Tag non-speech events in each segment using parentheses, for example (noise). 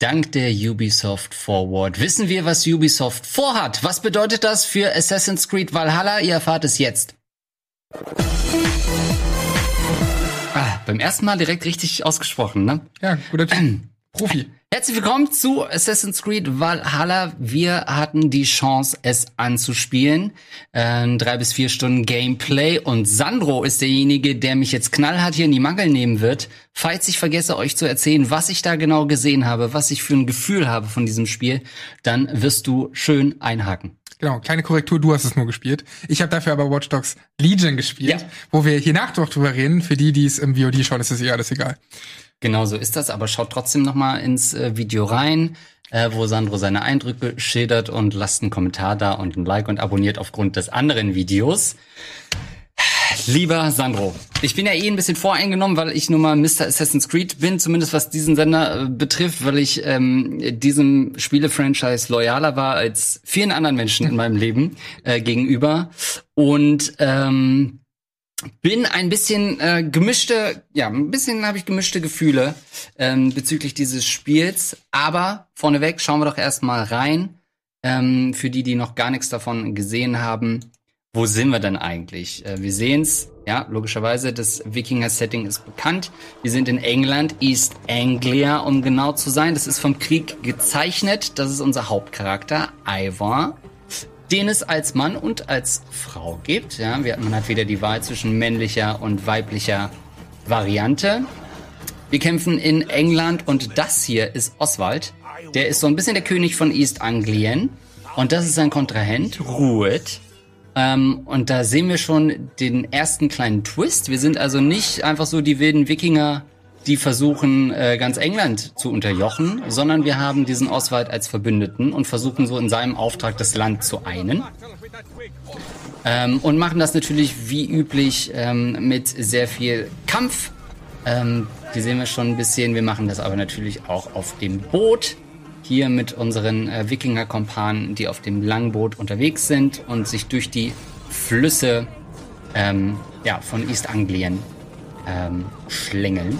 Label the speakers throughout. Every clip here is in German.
Speaker 1: Dank der Ubisoft Forward wissen wir, was Ubisoft vorhat. Was bedeutet das für Assassin's Creed Valhalla? Ihr erfahrt es jetzt. Ah, beim ersten Mal direkt richtig ausgesprochen, ne?
Speaker 2: Ja, guter Typ. (clears throat) Profi.
Speaker 1: Herzlich willkommen zu Assassin's Creed Valhalla. Wir hatten die Chance, es anzuspielen. Ähm, drei bis vier Stunden Gameplay. Und Sandro ist derjenige, der mich jetzt knallhart hier in die Mangel nehmen wird. Falls ich vergesse, euch zu erzählen, was ich da genau gesehen habe, was ich für ein Gefühl habe von diesem Spiel, dann wirst du schön einhaken.
Speaker 2: Genau, kleine Korrektur, du hast es nur gespielt. Ich habe dafür aber Watch Dogs Legion gespielt, ja. wo wir hier nach drüber reden. Für die, die es im VOD schauen, ist es eh alles egal.
Speaker 1: Genau so ist das, aber schaut trotzdem noch mal ins äh, Video rein, äh, wo Sandro seine Eindrücke schildert und lasst einen Kommentar da und ein Like und abonniert aufgrund des anderen Videos. Lieber Sandro, ich bin ja eh ein bisschen voreingenommen, weil ich nun mal Mr. Assassin's Creed bin, zumindest was diesen Sender äh, betrifft, weil ich ähm, diesem Spiele-Franchise loyaler war als vielen anderen Menschen in meinem Leben äh, gegenüber. Und ähm, bin ein bisschen äh, gemischte, ja, ein bisschen habe ich gemischte Gefühle ähm, bezüglich dieses Spiels. Aber vorneweg schauen wir doch erstmal rein. Ähm, für die, die noch gar nichts davon gesehen haben, wo sind wir denn eigentlich? Äh, wir sehen's, ja, logischerweise, das Wikinger-Setting ist bekannt. Wir sind in England, East Anglia, um genau zu sein. Das ist vom Krieg gezeichnet. Das ist unser Hauptcharakter, Ivor den es als Mann und als Frau gibt. Ja, man hat wieder die Wahl zwischen männlicher und weiblicher Variante. Wir kämpfen in England und das hier ist Oswald. Der ist so ein bisschen der König von East Anglien. Und das ist sein Kontrahent, Ruet. Ähm, und da sehen wir schon den ersten kleinen Twist. Wir sind also nicht einfach so die wilden Wikinger, die versuchen, äh, ganz England zu unterjochen, sondern wir haben diesen Oswald als Verbündeten und versuchen so in seinem Auftrag das Land zu einen. Ähm, und machen das natürlich wie üblich ähm, mit sehr viel Kampf. Ähm, die sehen wir schon ein bisschen. Wir machen das aber natürlich auch auf dem Boot. Hier mit unseren äh, Wikinger-Kompanen, die auf dem Langboot unterwegs sind und sich durch die Flüsse ähm, ja, von East Anglien ähm, schlängeln.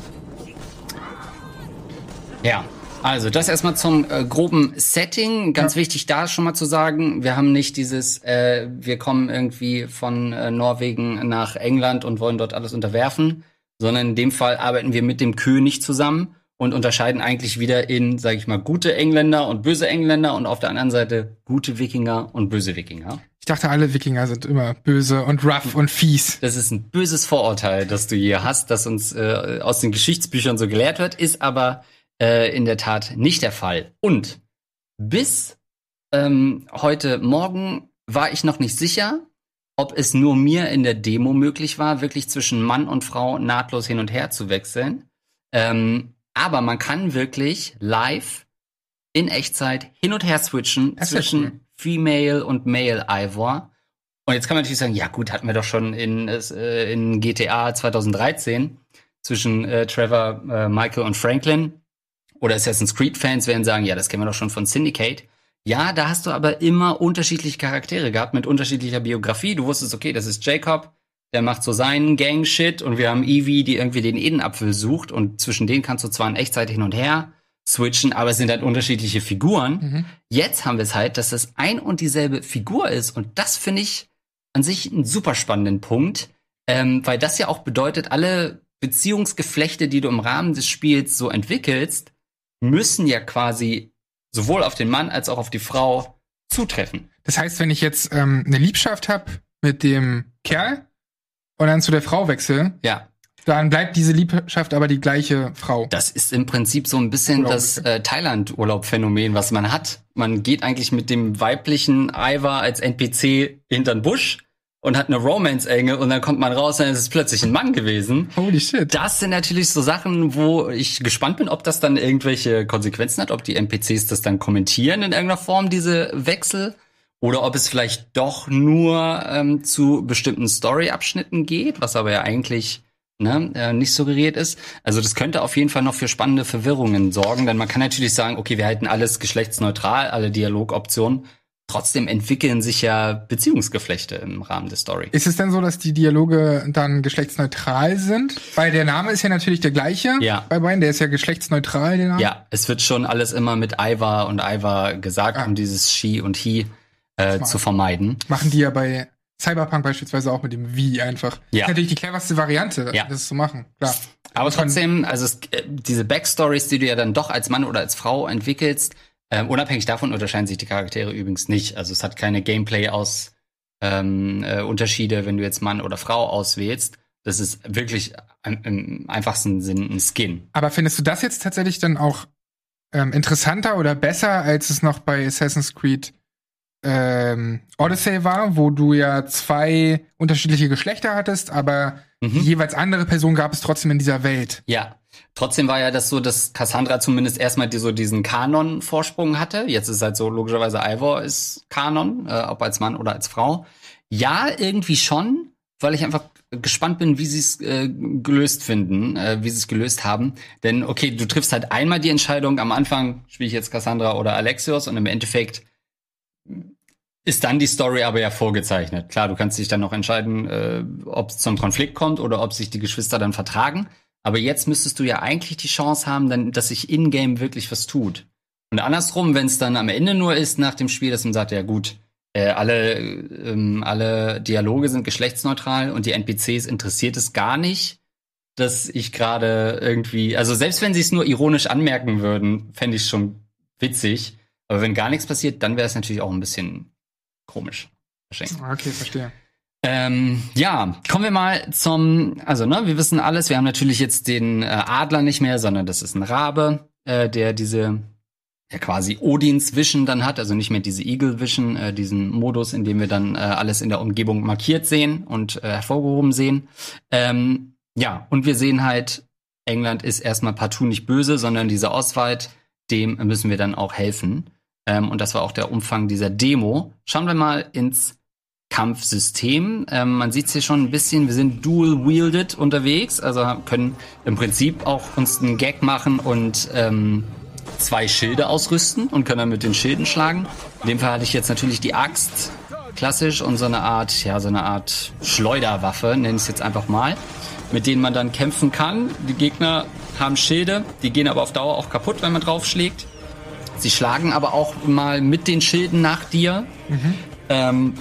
Speaker 1: Ja, also das erstmal zum äh, groben Setting. Ganz ja. wichtig da schon mal zu sagen, wir haben nicht dieses, äh, wir kommen irgendwie von äh, Norwegen nach England und wollen dort alles unterwerfen, sondern in dem Fall arbeiten wir mit dem König zusammen und unterscheiden eigentlich wieder in, sage ich mal, gute Engländer und böse Engländer und auf der anderen Seite gute Wikinger und böse Wikinger.
Speaker 2: Ich dachte, alle Wikinger sind immer böse und rough und fies.
Speaker 1: Das ist ein böses Vorurteil, das du hier hast, das uns äh, aus den Geschichtsbüchern so gelehrt wird, ist aber äh, in der Tat nicht der Fall. Und bis ähm, heute Morgen war ich noch nicht sicher, ob es nur mir in der Demo möglich war, wirklich zwischen Mann und Frau nahtlos hin und her zu wechseln. Ähm, aber man kann wirklich live in Echtzeit hin und her switchen das zwischen cool. Female und Male Ivor. Und jetzt kann man natürlich sagen, ja gut, hatten wir doch schon in, äh, in GTA 2013 zwischen äh, Trevor, äh, Michael und Franklin oder Assassin's Creed-Fans werden sagen, ja, das kennen wir doch schon von Syndicate. Ja, da hast du aber immer unterschiedliche Charaktere gehabt mit unterschiedlicher Biografie. Du wusstest, okay, das ist Jacob, der macht so seinen Gang-Shit und wir haben Evie, die irgendwie den Edenapfel sucht und zwischen denen kannst du zwar in Echtzeit hin und her switchen, aber es sind halt unterschiedliche Figuren. Mhm. Jetzt haben wir es halt, dass das ein und dieselbe Figur ist und das finde ich an sich einen super spannenden Punkt, ähm, weil das ja auch bedeutet, alle Beziehungsgeflechte, die du im Rahmen des Spiels so entwickelst, müssen ja quasi sowohl auf den Mann als auch auf die Frau zutreffen.
Speaker 2: Das heißt, wenn ich jetzt ähm, eine Liebschaft habe mit dem Kerl und dann zu der Frau wechsle,
Speaker 1: ja.
Speaker 2: dann bleibt diese Liebschaft aber die gleiche Frau.
Speaker 1: Das ist im Prinzip so ein bisschen Urlaub das äh, Thailand-Urlaub-Phänomen, was man hat. Man geht eigentlich mit dem weiblichen Ivar als NPC hinter den Busch und hat eine Romance-Enge und dann kommt man raus, dann ist es plötzlich ein Mann gewesen.
Speaker 2: Holy shit.
Speaker 1: Das sind natürlich so Sachen, wo ich gespannt bin, ob das dann irgendwelche Konsequenzen hat, ob die NPCs das dann kommentieren in irgendeiner Form, diese Wechsel. Oder ob es vielleicht doch nur ähm, zu bestimmten Story-Abschnitten geht, was aber ja eigentlich ne, äh, nicht suggeriert ist. Also das könnte auf jeden Fall noch für spannende Verwirrungen sorgen, denn man kann natürlich sagen, okay, wir halten alles geschlechtsneutral, alle Dialogoptionen trotzdem entwickeln sich ja Beziehungsgeflechte im Rahmen der Story.
Speaker 2: Ist es denn so, dass die Dialoge dann geschlechtsneutral sind? Weil der Name ist ja natürlich der gleiche
Speaker 1: Ja.
Speaker 2: bei beiden, der ist ja geschlechtsneutral, der Name.
Speaker 1: Ja, es wird schon alles immer mit Iva und Iva gesagt,
Speaker 2: Ah.
Speaker 1: um dieses She und He äh, zu vermeiden.
Speaker 2: Machen die ja bei Cyberpunk beispielsweise auch mit dem Wie einfach.
Speaker 1: Ja.
Speaker 2: Ist natürlich die cleverste Variante,
Speaker 1: Ja.
Speaker 2: das zu machen. Klar.
Speaker 1: Aber trotzdem, also es, äh, diese Backstories, die du ja dann doch als Mann oder als Frau entwickelst, ähm, unabhängig davon unterscheiden sich die Charaktere übrigens nicht. Also es hat keine Gameplay aus ähm, äh, Unterschiede, wenn du jetzt Mann oder Frau auswählst. Das ist wirklich im, im einfachsten Sinn ein Skin.
Speaker 2: Aber findest du das jetzt tatsächlich dann auch ähm, interessanter oder besser, als es noch bei Assassin's Creed ähm, Odyssey war, wo du ja zwei unterschiedliche Geschlechter hattest, aber
Speaker 1: Mhm.
Speaker 2: jeweils andere Person gab es trotzdem in dieser Welt.
Speaker 1: Ja. Trotzdem war ja das so, dass Cassandra zumindest erstmal die, so diesen Kanon-Vorsprung hatte. Jetzt ist halt so, logischerweise Ivor ist Kanon, äh, ob als Mann oder als Frau. Ja, irgendwie schon, weil ich einfach gespannt bin, wie sie es äh, gelöst finden, äh, wie sie es gelöst haben. Denn okay, du triffst halt einmal die Entscheidung, am Anfang spiele ich jetzt Cassandra oder Alexios und im Endeffekt ist dann die Story aber ja vorgezeichnet. Klar, du kannst dich dann noch entscheiden, äh, ob es zum Konflikt kommt oder ob sich die Geschwister dann vertragen. Aber jetzt müsstest du ja eigentlich die Chance haben, dann, dass sich in-game wirklich was tut. Und andersrum, wenn es dann am Ende nur ist nach dem Spiel, dass man sagt, ja gut, äh, alle, ähm, alle Dialoge sind geschlechtsneutral und die NPCs interessiert es gar nicht, dass ich gerade irgendwie, also selbst wenn sie es nur ironisch anmerken würden, fände ich schon witzig. Aber wenn gar nichts passiert, dann wäre es natürlich auch ein bisschen komisch. Verschenkt.
Speaker 2: Okay, verstehe.
Speaker 1: Ähm, ja, kommen wir mal zum, also ne, wir wissen alles, wir haben natürlich jetzt den äh, Adler nicht mehr, sondern das ist ein Rabe, äh, der diese ja quasi Odins Vision dann hat, also nicht mehr diese Eagle Vision, äh, diesen Modus, in dem wir dann äh, alles in der Umgebung markiert sehen und äh, hervorgehoben sehen. Ähm, ja, und wir sehen halt, England ist erstmal partout nicht böse, sondern dieser Oswald, dem müssen wir dann auch helfen. Ähm, und das war auch der Umfang dieser Demo. Schauen wir mal ins Kampfsystem. Ähm, man sieht es hier schon ein bisschen, wir sind dual-wielded unterwegs, also können im Prinzip auch uns einen Gag machen und ähm, zwei Schilde ausrüsten und können dann mit den Schilden schlagen. In dem Fall hatte ich jetzt natürlich die Axt, klassisch, und so eine Art, ja, so eine Art Schleuderwaffe, nenne ich es jetzt einfach mal, mit denen man dann kämpfen kann. Die Gegner haben Schilde, die gehen aber auf Dauer auch kaputt, wenn man draufschlägt. Sie schlagen aber auch mal mit den Schilden nach dir. Ähm,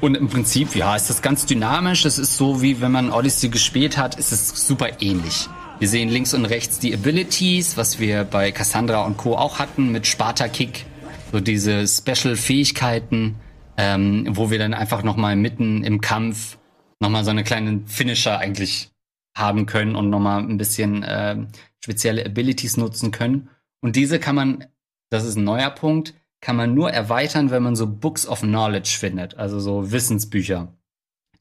Speaker 1: und im Prinzip, ja, ist das ganz dynamisch. Es ist so, wie wenn man Odyssey gespielt hat, ist es super ähnlich. Wir sehen links und rechts die Abilities, was wir bei Cassandra und Co. auch hatten, mit Sparta-Kick. So diese Special-Fähigkeiten, ähm, wo wir dann einfach nochmal mitten im Kampf nochmal so eine kleine Finisher eigentlich haben können und nochmal ein bisschen ähm, spezielle Abilities nutzen können. Und diese kann man, das ist ein neuer Punkt, kann man nur erweitern, wenn man so Books of Knowledge findet, also so Wissensbücher.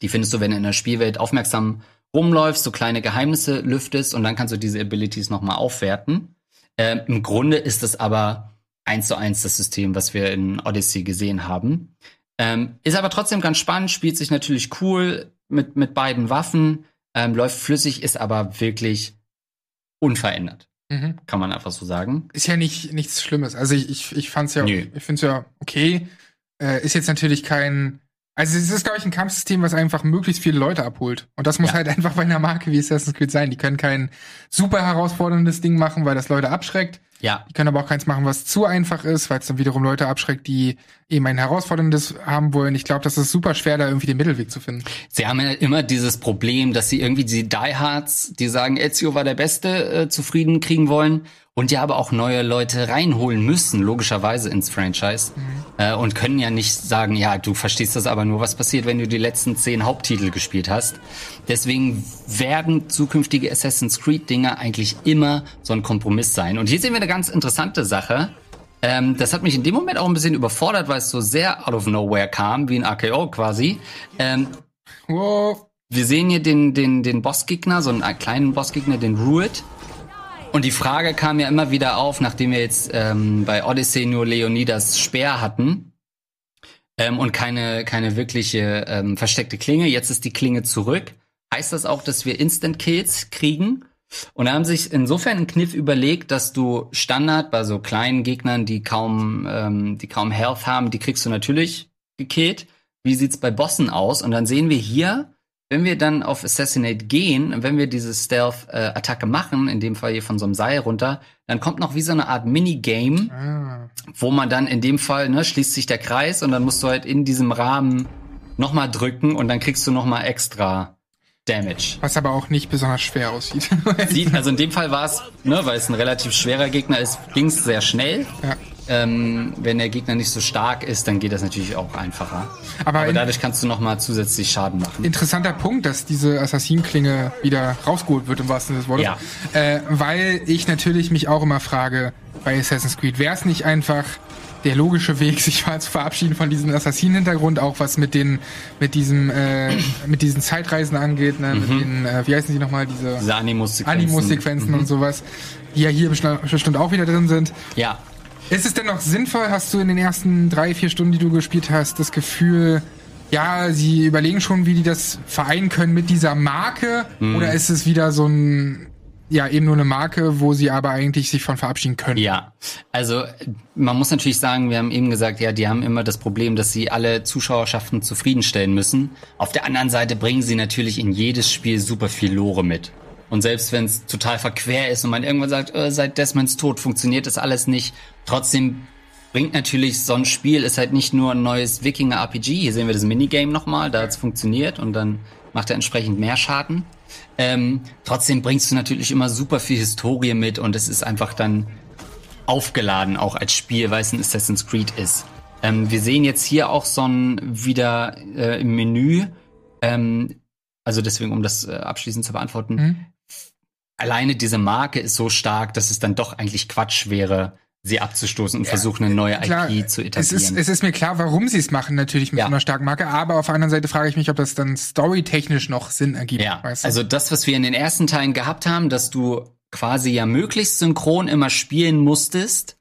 Speaker 1: Die findest du, wenn du in der Spielwelt aufmerksam rumläufst, so kleine Geheimnisse lüftest und dann kannst du diese Abilities nochmal aufwerten. Ähm, Im Grunde ist es aber eins zu eins das System, was wir in Odyssey gesehen haben. Ähm, ist aber trotzdem ganz spannend, spielt sich natürlich cool mit, mit beiden Waffen, ähm, läuft flüssig, ist aber wirklich unverändert,
Speaker 2: Mhm.
Speaker 1: kann man einfach so sagen.
Speaker 2: Ist ja nicht nichts Schlimmes. Also ich, ich, ich fand's ja,
Speaker 1: Nö.
Speaker 2: ich find's ja okay. Äh, ist jetzt natürlich kein, also es ist, glaube ich, ein Kampfsystem, was einfach möglichst viele Leute abholt. Und das muss
Speaker 1: Ja.
Speaker 2: halt einfach bei einer Marke wie Assassin's Creed sein. Die können kein super herausforderndes Ding machen, weil das Leute abschreckt.
Speaker 1: Ja,
Speaker 2: Die können aber auch keins machen, was zu einfach ist, weil es dann wiederum Leute abschreckt, die eben ein herausforderndes haben wollen. Ich glaube, das ist super schwer, da irgendwie den Mittelweg zu finden.
Speaker 1: Sie haben ja immer dieses Problem, dass sie irgendwie die Diehards, die sagen, Ezio war der Beste, äh, zufrieden kriegen wollen und ja aber auch neue Leute reinholen müssen, logischerweise ins Franchise. Äh, und können ja nicht sagen, ja, du verstehst das aber nur, was passiert, wenn du die letzten zehn Haupttitel gespielt hast. Deswegen werden zukünftige Assassin's Creed-Dinger eigentlich immer so ein Kompromiss sein. Und hier sehen wir eine ganz interessante Sache. Ähm, das hat mich in dem Moment auch ein bisschen überfordert, weil es so sehr out of nowhere kam, wie ein AKO quasi. Ähm,
Speaker 2: Wow.
Speaker 1: wir sehen hier den, den, den Bossgegner, so einen kleinen Bossgegner, den Ruid. Und die Frage kam ja immer wieder auf, nachdem wir jetzt ähm, bei Odyssey nur Leonidas Speer hatten ähm, und keine, keine wirkliche ähm, versteckte Klinge. Jetzt ist die Klinge zurück. Heißt das auch, dass wir Instant Kills kriegen? Und da haben sich insofern einen Kniff überlegt, dass du Standard bei so kleinen Gegnern, die kaum, ähm, die kaum Health haben, die kriegst du natürlich gekillt. Wie sieht's bei Bossen aus? Und dann sehen wir hier, wenn wir dann auf Assassinate gehen, wenn wir diese Stealth-Attacke äh, machen, in dem Fall hier von so einem Seil runter, dann kommt noch wie so eine Art Minigame, ah. wo man dann in dem Fall, ne, schließt sich der Kreis und dann musst du halt in diesem Rahmen nochmal drücken und dann kriegst du nochmal extra Damage.
Speaker 2: Was aber auch nicht besonders schwer aussieht. (laughs)
Speaker 1: Sieht, also in dem Fall war es, ne, weil es ein relativ schwerer Gegner ist, ging es sehr schnell. Ja. Ähm, wenn der Gegner nicht so stark ist, dann geht das natürlich auch einfacher. Aber, Aber dadurch kannst du noch mal zusätzlich Schaden machen.
Speaker 2: Interessanter Punkt, dass diese Assassinenklinge wieder rausgeholt wird im wahrsten Sinne des Wortes. Ja. Äh, weil ich natürlich mich auch immer frage bei Assassin's Creed, wäre es nicht einfach der logische Weg, (laughs) sich mal zu verabschieden von diesem Assassinen-Hintergrund, auch was mit den, mit diesem, äh, mit diesen Zeitreisen angeht, ne? Mhm. mit den, äh, wie heißen die nochmal, diese,
Speaker 1: diese Animus-Sequenzen,
Speaker 2: Animus-Sequenzen mhm. und sowas, die ja hier bestimmt auch wieder drin sind.
Speaker 1: Ja.
Speaker 2: Ist es denn noch sinnvoll, hast du in den ersten drei, vier Stunden, die du gespielt hast, das Gefühl, ja, sie überlegen schon, wie die das vereinen können mit dieser Marke? Mhm. Oder ist es wieder so ein ja eben nur eine Marke, wo sie aber eigentlich sich von verabschieden können.
Speaker 1: Ja, also man muss natürlich sagen, wir haben eben gesagt, ja, die haben immer das Problem, dass sie alle Zuschauerschaften zufriedenstellen müssen. Auf der anderen Seite bringen sie natürlich in jedes Spiel super viel Lore mit. Und selbst wenn es total verquer ist und man irgendwann sagt, äh, seit Desmonds Tod funktioniert das alles nicht, trotzdem bringt natürlich so ein Spiel, ist halt nicht nur ein neues Wikinger-RPG. Hier sehen wir das Minigame nochmal, da hat's funktioniert und dann macht er entsprechend mehr Schaden. Ähm, trotzdem bringst du natürlich immer super viel Historie mit und es ist einfach dann aufgeladen auch als Spiel, weil es ein Assassin's Creed ist. Ähm, wir sehen jetzt hier auch so ein wieder äh, im Menü, ähm, also deswegen, um das äh, abschließend zu beantworten, mhm. alleine diese Marke ist so stark, dass es dann doch eigentlich Quatsch wäre, sie abzustoßen und ja, versuchen, eine neue klar, IP zu etablieren.
Speaker 2: Es ist, es ist mir klar, warum sie es machen, natürlich mit ja. so einer starken Marke, aber auf der anderen Seite frage ich mich, ob das dann storytechnisch noch Sinn ergibt.
Speaker 1: Ja, weißt du? also das, was wir in den ersten Teilen gehabt haben, dass du quasi ja möglichst synchron immer spielen musstest,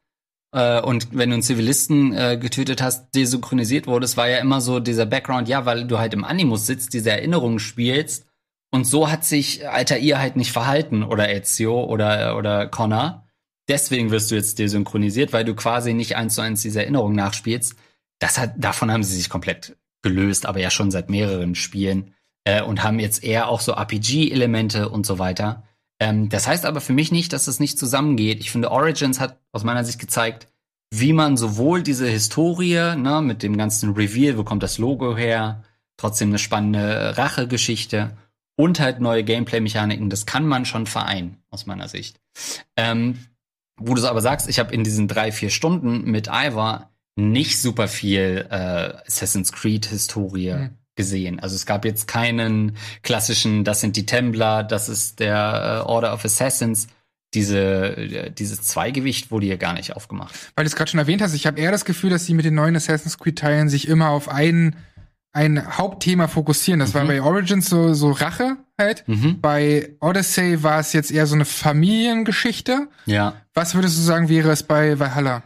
Speaker 1: äh, und wenn du einen Zivilisten äh, getötet hast, desynchronisiert wurdest, war ja immer so dieser Background, ja, weil du halt im Animus sitzt, diese Erinnerungen spielst. Und so hat sich Alter ihr halt nicht verhalten oder Ezio oder, oder Connor deswegen wirst du jetzt desynchronisiert, weil du quasi nicht eins zu eins diese Erinnerung nachspielst. Das hat, davon haben sie sich komplett gelöst, aber ja schon seit mehreren Spielen äh, und haben jetzt eher auch so RPG-Elemente und so weiter. Ähm, das heißt aber für mich nicht, dass es nicht zusammengeht. Ich finde, Origins hat aus meiner Sicht gezeigt, wie man sowohl diese Historie, ne, mit dem ganzen Reveal, wo kommt das Logo her, trotzdem eine spannende Rachegeschichte und halt neue Gameplay-Mechaniken, das kann man schon vereinen, aus meiner Sicht. Ähm, wo du aber sagst, ich habe in diesen drei, vier Stunden mit Ivar nicht super viel äh, Assassin's Creed-Historie mhm. gesehen. Also es gab jetzt keinen klassischen, das sind die Templer, das ist der äh, Order of Assassins. Diese, äh, dieses Zweigewicht wurde hier gar nicht aufgemacht.
Speaker 2: Weil du es gerade schon erwähnt hast, ich habe eher das Gefühl, dass sie mit den neuen Assassin's Creed-Teilen sich immer auf einen ein Hauptthema fokussieren. Das mhm. war bei Origins so, so Rache halt. Mhm. Bei Odyssey war es jetzt eher so eine Familiengeschichte.
Speaker 1: Ja.
Speaker 2: Was würdest du sagen, wäre es bei Valhalla?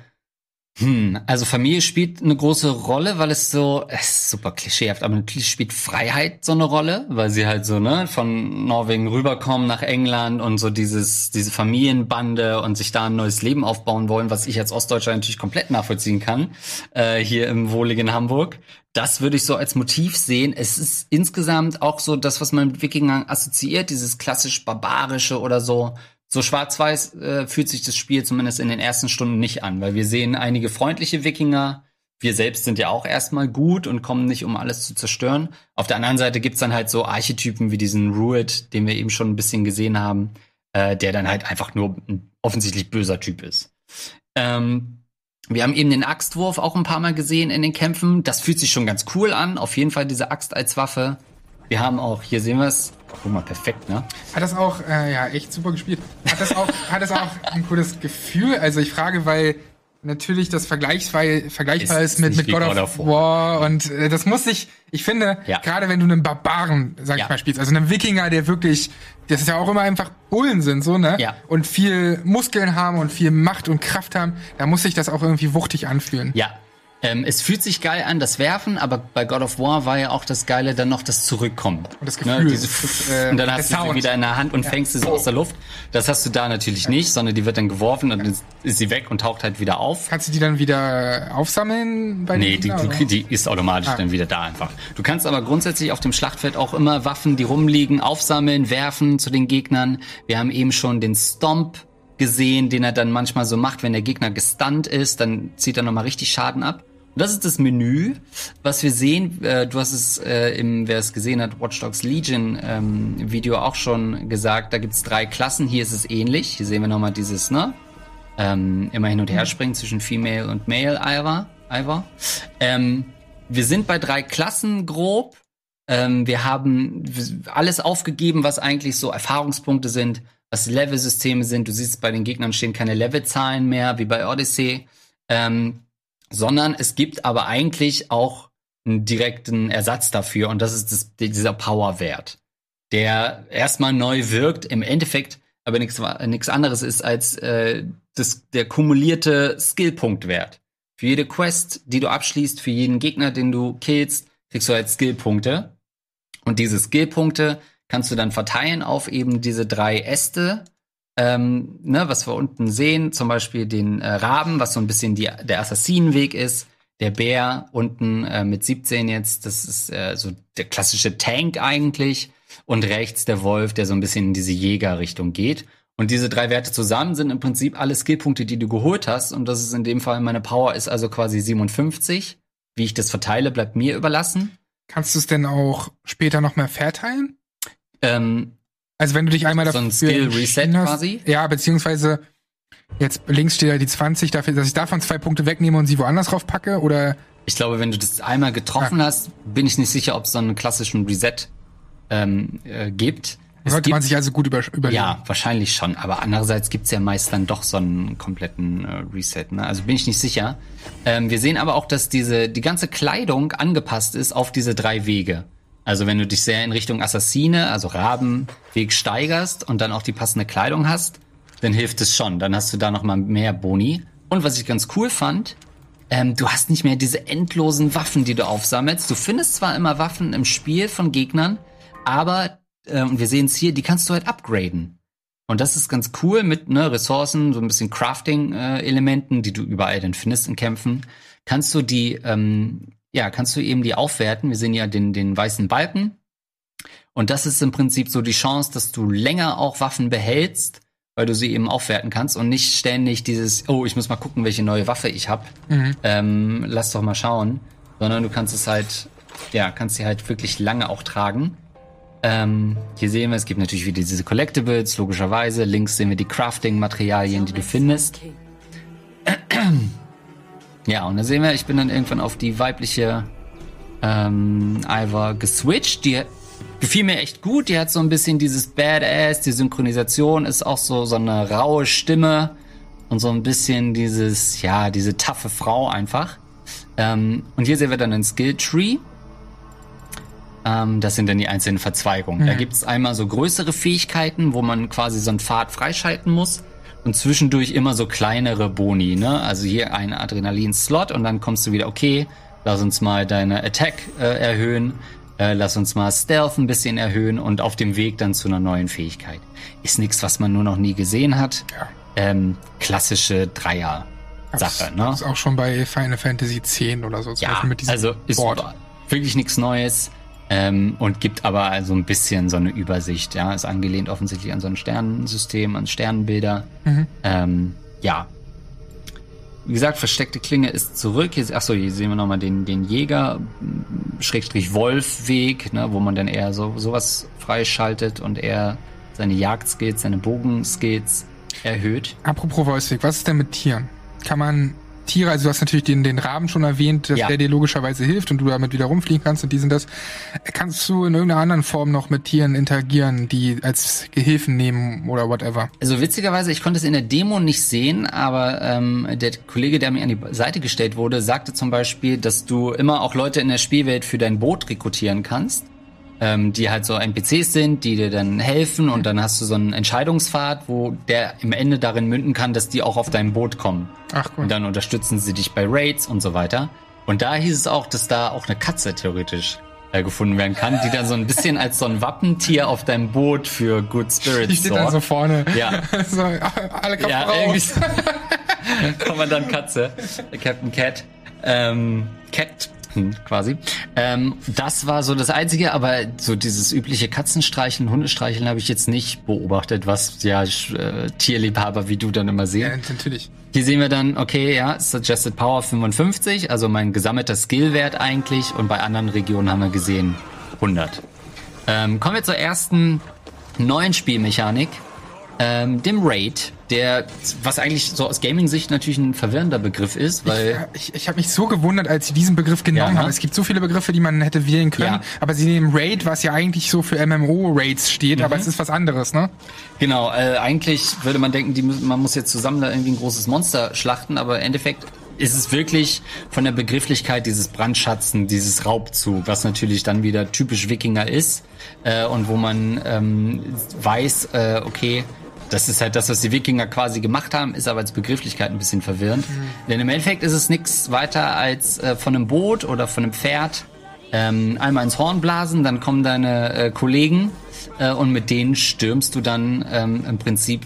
Speaker 1: Hm, also Familie spielt eine große Rolle, weil es so, es ist super klischeehaft, aber natürlich spielt Freiheit so eine Rolle, weil sie halt so, ne, von Norwegen rüberkommen nach England und so dieses, diese Familienbande und sich da ein neues Leben aufbauen wollen, was ich als Ostdeutscher natürlich komplett nachvollziehen kann, äh, hier im wohligen Hamburg. Das würde ich so als Motiv sehen. Es ist insgesamt auch so das, was man mit Wikingern assoziiert, dieses klassisch barbarische oder so, so schwarz-weiß äh, fühlt sich das Spiel zumindest in den ersten Stunden nicht an, weil wir sehen einige freundliche Wikinger. Wir selbst sind ja auch erstmal gut und kommen nicht, um alles zu zerstören. Auf der anderen Seite gibt's dann halt so Archetypen wie diesen Ruid, den wir eben schon ein bisschen gesehen haben, äh, der dann halt einfach nur ein offensichtlich böser Typ ist. Ähm, wir haben eben den Axtwurf auch ein paar Mal gesehen in den Kämpfen. Das fühlt sich schon ganz cool an. Auf jeden Fall diese Axt als Waffe. Wir haben auch, hier sehen wir es, guck mal, perfekt, ne?
Speaker 2: Hat das auch, äh, ja, echt super gespielt. Hat das auch, hat das auch ein cooles Gefühl? Also ich frage, weil natürlich das vergleichbar, vergleichbar ist, ist mit, mit God, God, of War. Und äh, das muss sich, ich finde, ja. gerade wenn du einen Barbaren, sag ja. ich mal, spielst, also einen Wikinger, der wirklich, das ist ja auch immer einfach Bullen sind, so, ne?
Speaker 1: Ja.
Speaker 2: Und viel Muskeln haben und viel Macht und Kraft haben, da muss sich das auch irgendwie wuchtig anfühlen.
Speaker 1: Ja, Ähm, es fühlt sich geil an, das Werfen, aber bei God of War war ja auch das Geile dann noch das Zurückkommen.
Speaker 2: Und das Gefühl,
Speaker 1: diese,
Speaker 2: das, äh,
Speaker 1: und dann hast du sie wieder in der Hand und fängst sie so aus der Luft. Das hast du da natürlich nicht, sondern die wird dann geworfen und dann ist, sie weg und taucht halt wieder auf.
Speaker 2: Kannst du die dann wieder aufsammeln bei
Speaker 1: Nee,
Speaker 2: den
Speaker 1: die,
Speaker 2: oder?
Speaker 1: die ist automatisch
Speaker 2: Ah.
Speaker 1: dann wieder da einfach. Du kannst aber grundsätzlich auf dem Schlachtfeld auch immer Waffen, die rumliegen, aufsammeln, werfen zu den Gegnern. Wir haben eben schon den Stomp gesehen, den er dann manchmal so macht, wenn der Gegner gestunt ist, dann zieht er nochmal richtig Schaden ab. Das ist das Menü, was wir sehen. Äh, du hast es äh, im, wer es gesehen hat, Watch Dogs Legion ähm, Video auch schon gesagt. Da gibt's drei Klassen. Hier ist es ähnlich. Hier sehen wir nochmal dieses, ne? ähm, immer hin und her springen zwischen Female und Male Ivor. Ivor. Ähm, wir sind bei drei Klassen grob. Ähm, wir haben alles aufgegeben, was eigentlich so Erfahrungspunkte sind, was Level-Systeme sind. Du siehst, bei den Gegnern stehen keine Levelzahlen mehr, wie bei Odyssey. Ähm, sondern es gibt aber eigentlich auch einen direkten Ersatz dafür und das ist das, dieser Powerwert, der erstmal neu wirkt, im Endeffekt aber nichts anderes ist als äh, das, der kumulierte Skillpunktwert. Für jede Quest, die du abschließt, für jeden Gegner, den du killst, kriegst du halt Skillpunkte. Und diese Skillpunkte kannst du dann verteilen auf eben diese drei Äste, ähm, ne, was wir unten sehen, zum Beispiel den äh, Raben, was so ein bisschen die, der Assassinenweg ist, der Bär unten äh, mit 17 jetzt, das ist äh, so der klassische Tank eigentlich, und rechts der Wolf, der so ein bisschen in diese Jägerrichtung geht. Und diese drei Werte zusammen sind im Prinzip alle Skillpunkte, die du geholt hast. Und das ist in dem Fall meine Power ist also quasi 57. Wie ich das verteile, bleibt mir überlassen.
Speaker 2: Kannst du es denn auch später noch mehr verteilen?
Speaker 1: Ähm,
Speaker 2: Also wenn du dich einmal
Speaker 1: So
Speaker 2: dafür
Speaker 1: ein Skill Reset
Speaker 2: hast-
Speaker 1: quasi?
Speaker 2: Ja, beziehungsweise jetzt links steht ja die 20 dafür, dass ich davon zwei Punkte wegnehme und sie woanders drauf packe oder
Speaker 1: Ich glaube, wenn du das einmal getroffen hast, bin ich nicht sicher, ob es so einen klassischen Reset ähm, äh, gibt. Es
Speaker 2: sollte
Speaker 1: gibt,
Speaker 2: man sich also gut über, überlegen.
Speaker 1: ja, wahrscheinlich schon. Aber andererseits gibt's ja meist dann doch so einen kompletten äh, Reset. Ne? Also bin ich nicht sicher. Ähm, wir sehen aber auch, dass diese die ganze Kleidung angepasst ist auf diese drei Wege. Also wenn du dich sehr in Richtung Assassine, also Rabenweg steigerst und dann auch die passende Kleidung hast, dann hilft es schon. Dann hast du da noch mal mehr Boni. Und was ich ganz cool fand, ähm, du hast nicht mehr diese endlosen Waffen, die du aufsammelst. Du findest zwar immer Waffen im Spiel von Gegnern, aber, äh, und wir sehen es hier, die kannst du halt upgraden. Und das ist ganz cool mit ne, Ressourcen, so ein bisschen Crafting-Elementen, die du überall dann findest in Kämpfen. Kannst du die, ähm, ja, kannst du eben die aufwerten. Wir sehen ja den, den weißen Balken. Und das ist im Prinzip so die Chance, dass du länger auch Waffen behältst, weil du sie eben aufwerten kannst und nicht ständig dieses, oh, ich muss mal gucken, welche neue Waffe ich habe. Ähm, lass doch mal schauen. Sondern du kannst es halt, ja, kannst sie halt wirklich lange auch tragen. Ähm, hier sehen wir, es gibt natürlich wieder diese Collectibles, logischerweise. Links sehen wir die Crafting-Materialien, die du findest. Ja, und da sehen wir, ich bin dann irgendwann auf die weibliche ähm, Ivor geswitcht. Die gefiel mir echt gut. Die hat so ein bisschen dieses Badass, die Synchronisation ist auch so, so eine raue Stimme und so ein bisschen dieses, ja, diese taffe Frau einfach. Ähm, und hier sehen wir dann einen Skill Tree. Ähm, das sind dann die einzelnen Verzweigungen. Da gibt es einmal so größere Fähigkeiten, wo man quasi so einen Pfad freischalten muss. Und zwischendurch immer so kleinere Boni, ne? Also hier ein Adrenalin-Slot und dann kommst du wieder, okay, lass uns mal deine Attack äh, erhöhen, äh, lass uns mal Stealth ein bisschen erhöhen und auf dem Weg dann zu einer neuen Fähigkeit. Ist nichts, was man nur noch nie gesehen hat.
Speaker 2: Ja.
Speaker 1: Ähm, klassische Dreier-Sache, ne?
Speaker 2: Das ist auch schon bei Final Fantasy X oder so, zum
Speaker 1: Ja,
Speaker 2: Beispiel mit diesem
Speaker 1: also ist
Speaker 2: Board.
Speaker 1: wirklich nichts Neues ähm, und gibt aber also ein bisschen so eine Übersicht. Ja, ist angelehnt offensichtlich an so ein Sternensystem, an Sternbilder.
Speaker 2: Mhm.
Speaker 1: Ähm, ja. Wie gesagt, versteckte Klinge ist zurück. Hier, achso, hier sehen wir nochmal den, den Jäger, Schrägstrich Wolf-Weg, ne, wo man dann eher so sowas freischaltet und eher seine Jagdskills, seine Bogenskills erhöht.
Speaker 2: Apropos Voiceweg, was ist denn mit Tieren? Kann man Tiere, also du hast natürlich den, den Raben schon erwähnt, dass
Speaker 1: Ja.
Speaker 2: der dir logischerweise hilft und du damit wieder rumfliegen kannst und dies und das. Kannst du in irgendeiner anderen Form noch mit Tieren interagieren, die als Gehilfen nehmen oder whatever?
Speaker 1: Also witzigerweise, ich konnte es in der Demo nicht sehen, aber ähm, der Kollege, der mir an die Seite gestellt wurde, sagte zum Beispiel, dass du immer auch Leute in der Spielwelt für dein Boot rekrutieren kannst, ähm, die halt so NPCs sind, die dir dann helfen und dann hast du so einen Entscheidungspfad, wo der im Ende darin münden kann, dass die auch auf dein Boot kommen.
Speaker 2: Ach
Speaker 1: Und
Speaker 2: gut.
Speaker 1: dann unterstützen sie dich bei Raids und so weiter. Und da hieß es auch, dass da auch eine Katze theoretisch äh, gefunden werden kann, die dann so ein bisschen als so ein Wappentier auf deinem Boot für Good Spirits
Speaker 2: Die steht dann so vorne.
Speaker 1: Ja. (laughs)
Speaker 2: so, alle Köpfe
Speaker 1: Ja,
Speaker 2: raus. (laughs)
Speaker 1: Kommandant Katze, Captain Cat, ähm, Cat hm, quasi. Ähm, das war so das Einzige, aber so dieses übliche Katzenstreicheln, Hundestreicheln habe ich jetzt nicht beobachtet, was ja äh, Tierliebhaber wie du dann immer
Speaker 2: Ja,
Speaker 1: sehen.
Speaker 2: natürlich.
Speaker 1: Hier sehen wir dann, okay, ja, Suggested Power 55, also mein gesammelter Skillwert eigentlich und bei anderen Regionen haben wir gesehen 100. Ähm, kommen wir zur ersten neuen Spielmechanik, ähm, dem Raid, der, was eigentlich so aus Gaming-Sicht natürlich ein verwirrender Begriff ist, weil
Speaker 2: Ich, ich habe mich so gewundert, als sie diesen Begriff genommen
Speaker 1: Ja,
Speaker 2: haben. Es gibt so viele Begriffe, die man hätte wählen können,
Speaker 1: Ja.
Speaker 2: aber sie nehmen Raid, was ja eigentlich so für MMO-Raids steht,
Speaker 1: Mhm.
Speaker 2: aber es ist was anderes, ne?
Speaker 1: Genau, äh, eigentlich würde man denken, die, man muss jetzt zusammen da irgendwie ein großes Monster schlachten, aber im Endeffekt ist es wirklich von der Begrifflichkeit dieses Brandschatzen, dieses Raubzug, was natürlich dann wieder typisch Wikinger ist äh, und wo man ähm, weiß, äh, okay, das ist halt das, was die Wikinger quasi gemacht haben, ist aber als Begrifflichkeit ein bisschen verwirrend. Denn im Endeffekt ist es nichts weiter als äh, von einem Boot oder von einem Pferd ähm, einmal ins Horn blasen, dann kommen deine äh, Kollegen äh, und mit denen stürmst du dann ähm, im Prinzip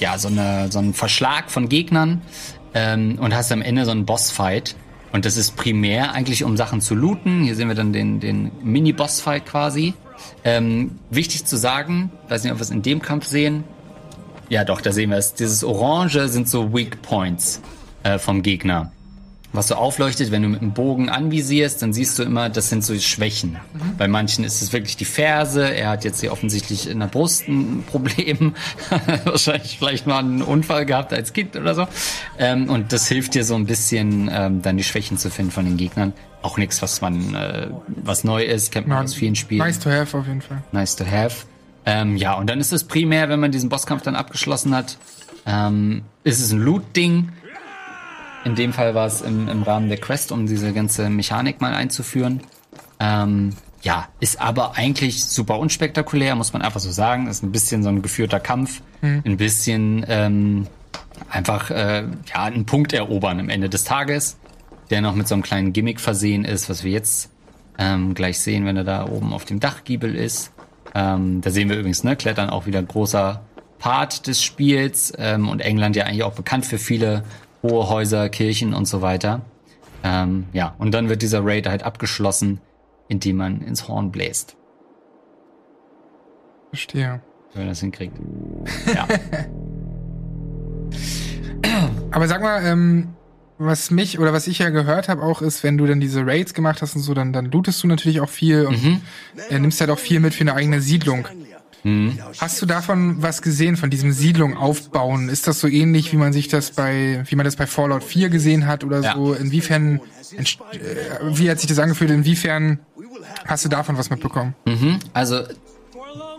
Speaker 1: ja so, eine, so einen Verschlag von Gegnern ähm, und hast am Ende so einen Bossfight. Und das ist primär eigentlich, um Sachen zu looten. Hier sehen wir dann den, den Mini-Bossfight quasi. Ähm, wichtig zu sagen, weiß nicht, ob wir es in dem Kampf sehen. Ja, doch, da sehen wir es. Dieses Orange sind so Weak Points äh, vom Gegner. Was so aufleuchtet, wenn du mit dem Bogen anvisierst, dann siehst du immer, das sind so Schwächen. Bei manchen ist es wirklich die Ferse. Er hat jetzt hier offensichtlich in der Brust ein Problem. (laughs) Wahrscheinlich vielleicht mal einen Unfall gehabt als Kind oder so. Ähm, und das hilft dir so ein bisschen, ähm, dann die Schwächen zu finden von den Gegnern. Auch nichts, was man, äh, was neu ist, kennt man aus vielen Spielen
Speaker 2: Nice to have auf jeden Fall.
Speaker 1: nice to have. Ähm, ja, und dann ist es primär, wenn man diesen Bosskampf dann abgeschlossen hat, ähm, ist es ein Loot-Ding. In dem Fall war es im, im Rahmen der Quest, um diese ganze Mechanik mal einzuführen. Ähm, ja, ist aber eigentlich super unspektakulär, muss man einfach so sagen. Ist ein bisschen so ein geführter Kampf, ein bisschen ähm, einfach äh, ja einen Punkt erobern am Ende des Tages, der noch mit so einem kleinen Gimmick versehen ist, was wir jetzt ähm, gleich sehen, wenn er da oben auf dem Dachgiebel ist. Ähm, da sehen wir übrigens, ne, Klettern auch wieder ein großer Part des Spiels ähm, und England ja eigentlich auch bekannt für viele hohe Häuser, Kirchen und so weiter. Ähm, ja, und dann wird dieser Raid halt abgeschlossen, indem man ins Horn bläst,
Speaker 2: Verstehe.
Speaker 1: wenn man das hinkriegt. Ja. (laughs)
Speaker 2: Aber sag mal, ähm, was mich oder was ich ja gehört habe auch ist, wenn du dann diese Raids gemacht hast und so, dann, dann lootest du natürlich auch viel und
Speaker 1: Mhm.
Speaker 2: äh, nimmst halt auch viel mit für eine eigene Siedlung.
Speaker 1: Mhm.
Speaker 2: Hast du davon was gesehen, von diesem Siedlung aufbauen? Ist das so ähnlich, wie man sich das bei, wie man das bei Fallout 4 gesehen hat oder
Speaker 1: Ja.
Speaker 2: so? Inwiefern, äh, wie hat sich das angefühlt? Inwiefern hast du davon was mitbekommen?
Speaker 1: Mhm. Also,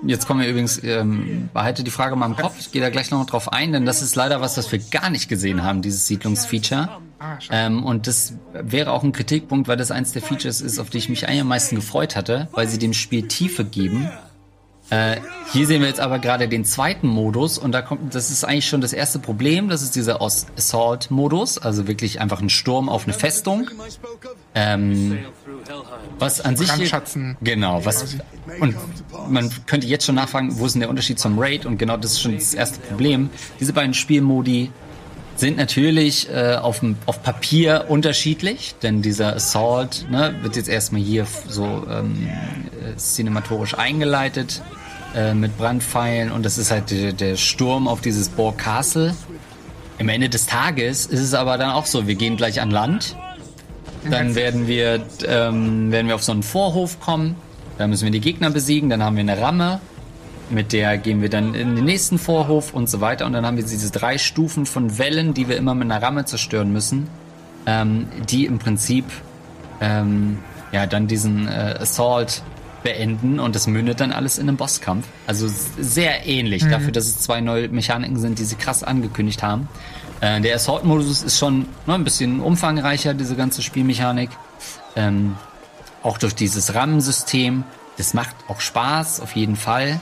Speaker 1: jetzt kommen wir übrigens, ähm, behalte die Frage mal im Kopf, ich gehe da gleich noch drauf ein, denn das ist leider was, was wir gar nicht gesehen haben, dieses Siedlungsfeature.
Speaker 2: Ah.
Speaker 1: Ähm, und das wäre auch ein Kritikpunkt, weil das eins der Features ist, auf die ich mich eigentlich am meisten gefreut hatte, weil sie dem Spiel Tiefe geben. Äh, hier sehen wir jetzt aber gerade den zweiten Modus und da kommt, das ist eigentlich schon das erste Problem, das ist dieser Assault-Modus, also wirklich einfach ein Sturm auf eine Festung. Ähm, was an sich. Genau, was und man könnte jetzt schon nachfragen, wo ist denn der Unterschied zum Raid? Und genau das ist schon das erste Problem. Diese beiden Spielmodi sind natürlich äh, auf, auf Papier unterschiedlich, denn dieser Assault ne, wird jetzt erstmal hier so ähm, äh, cinematorisch eingeleitet äh, mit Brandpfeilen und das ist halt der, der Sturm auf dieses Boar Castle. Im Ende des Tages ist es aber dann auch so, wir gehen gleich an Land, dann werden wir, ähm, werden wir auf so einen Vorhof kommen, da müssen wir die Gegner besiegen, dann haben wir eine Ramme, mit der gehen wir dann in den nächsten Vorhof und so weiter. Und dann haben wir diese drei Stufen von Wellen, die wir immer mit einer Ramme zerstören müssen, ähm, die im Prinzip ähm, ja dann diesen äh, Assault beenden und das mündet dann alles in einem Bosskampf. Also sehr ähnlich dafür, dass es zwei neue Mechaniken sind, die sie krass angekündigt haben. Äh, der Assault-Modus ist schon ne, ein bisschen umfangreicher, diese ganze Spielmechanik. Ähm, auch durch dieses Rammensystem. Das macht auch Spaß, auf jeden Fall.